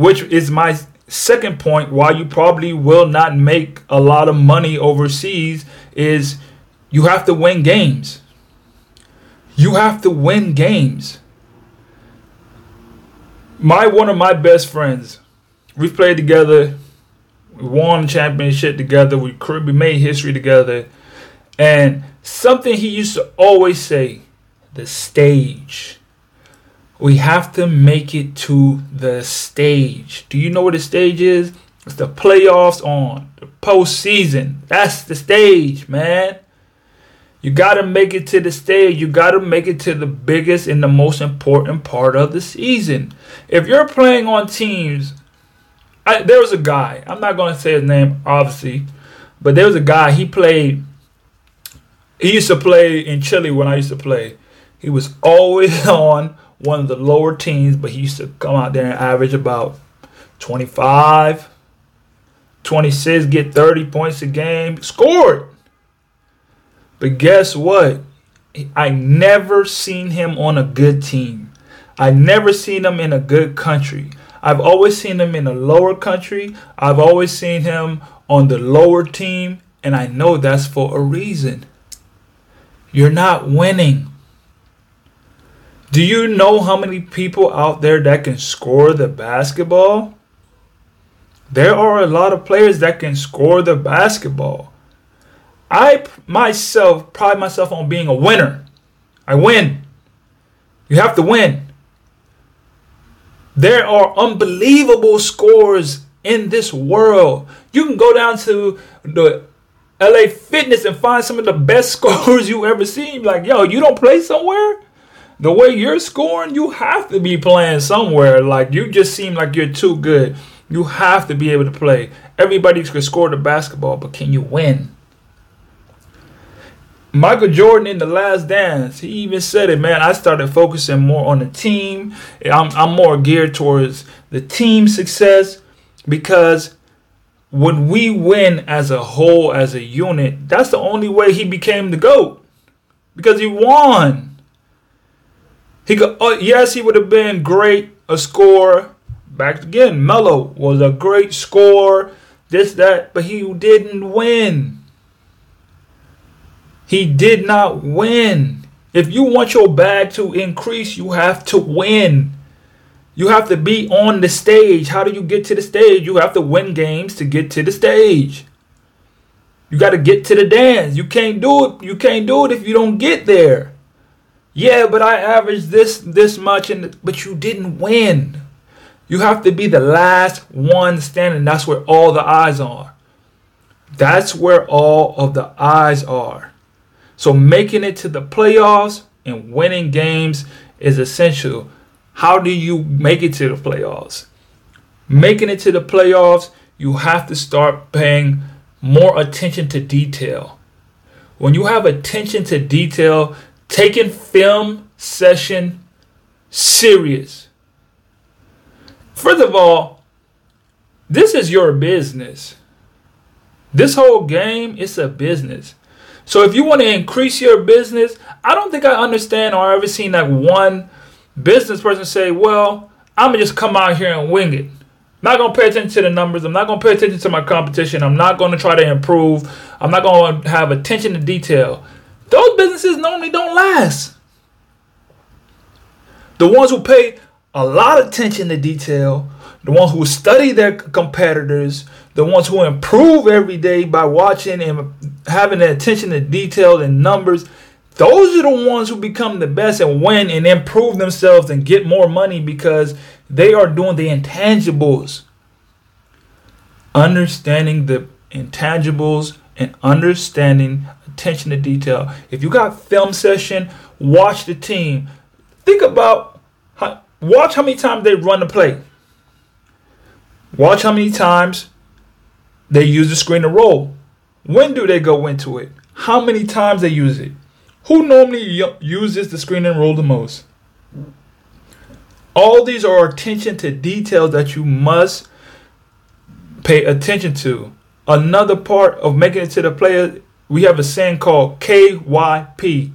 which is my second point why you probably will not make a lot of money overseas is you have to win games. You have to win games. My one of my best friends, we played together, we won championship together, we we made history together, and something he used to always say, the stage. We have to make it to the stage. Do you know what the stage is? It's the playoffs on the postseason. That's the stage, man. You got to make it to the stage. You got to make it to the biggest and the most important part of the season. If you're playing on teams, I, there was a guy, I'm not going to say his name, obviously, but there was a guy, he played, he used to play in Chile when I used to play. He was always on one of the lower teams, but he used to come out there and average about 25, 26, get 30 points a game, scored. But guess what? I never seen him on a good team. I never seen him in a good country. I've always seen him in a lower country. I've always seen him on the lower team, and I know that's for a reason. You're not winning. Do you know how many people out there that can score the basketball? There are a lot of players that can score the basketball. I myself pride myself on being a winner. I win. You have to win. There are unbelievable scores in this world. You can go down to the LA Fitness and find some of the best scores you ever seen. Like, yo, you don't play somewhere? The way you're scoring, you have to be playing somewhere. Like you just seem like you're too good. You have to be able to play. Everybody can score the basketball, but can you win? Michael Jordan in the last dance, he even said it, man. I started focusing more on the team. I'm, I'm more geared towards the team success because when we win as a whole, as a unit, that's the only way he became the GOAT because he won. He could, uh, yes, he would have been great a score. Back again, Melo was a great score. This that, but he didn't win. He did not win. If you want your bag to increase, you have to win. You have to be on the stage. How do you get to the stage? You have to win games to get to the stage. You got to get to the dance. You can't do it. You can't do it if you don't get there. Yeah, but I averaged this this much and but you didn't win. You have to be the last one standing. That's where all the eyes are. That's where all of the eyes are. So making it to the playoffs and winning games is essential. How do you make it to the playoffs? Making it to the playoffs, you have to start paying more attention to detail. When you have attention to detail, taking film session serious. First of all, this is your business. This whole game is a business. So if you want to increase your business, I don't think I understand or ever seen that one business person say, "Well, I'm gonna just come out here and wing it." I'm Not gonna pay attention to the numbers. I'm not gonna pay attention to my competition. I'm not gonna try to improve. I'm not gonna have attention to detail. Those businesses normally don't last. The ones who pay a lot of attention to detail, the ones who study their competitors, the ones who improve every day by watching and having the attention to detail and numbers, those are the ones who become the best and win and improve themselves and get more money because they are doing the intangibles. Understanding the intangibles and understanding attention to detail. If you got film session, watch the team. Think about how, watch how many times they run the play. Watch how many times they use the screen to roll. When do they go into it? How many times they use it? Who normally uses the screen and roll the most? All these are attention to details that you must pay attention to. Another part of making it to the player we have a saying called KYP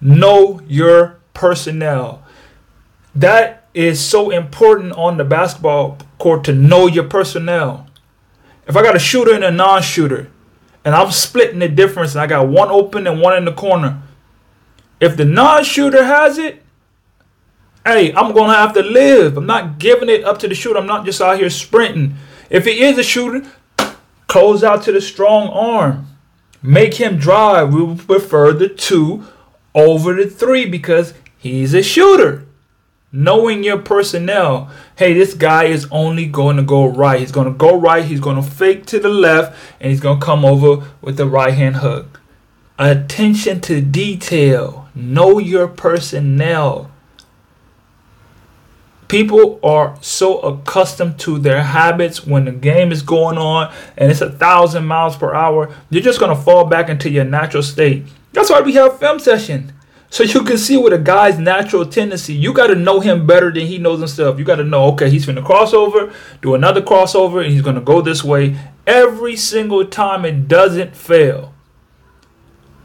Know Your Personnel. That is so important on the basketball court to know your personnel. If I got a shooter and a non-shooter, and I'm splitting the difference, and I got one open and one in the corner. If the non-shooter has it, hey, I'm gonna have to live. I'm not giving it up to the shooter. I'm not just out here sprinting. If he is a shooter, close out to the strong arm. Make him drive. We prefer the two over the three because he's a shooter. Knowing your personnel, hey, this guy is only going to go right. He's going to go right. He's going to fake to the left, and he's going to come over with the right hand hook. Attention to detail. Know your personnel. People are so accustomed to their habits when the game is going on and it's a thousand miles per hour, you're just gonna fall back into your natural state. That's why we have film session. So you can see what a guy's natural tendency. You got to know him better than he knows himself. You got to know, okay, he's to crossover, do another crossover, and he's to go this way. Every single time it doesn't fail.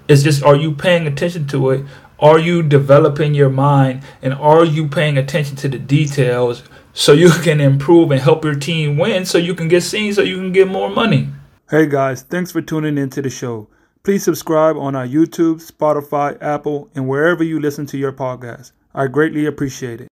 It's just, are you paying attention to it? Are you developing your mind? And are you paying attention to the details so you can improve and help your team win so you can get seen so you can get more money? Hey guys, thanks for tuning into the show. Please subscribe on our YouTube, Spotify, Apple, and wherever you listen to your podcast. I greatly appreciate it.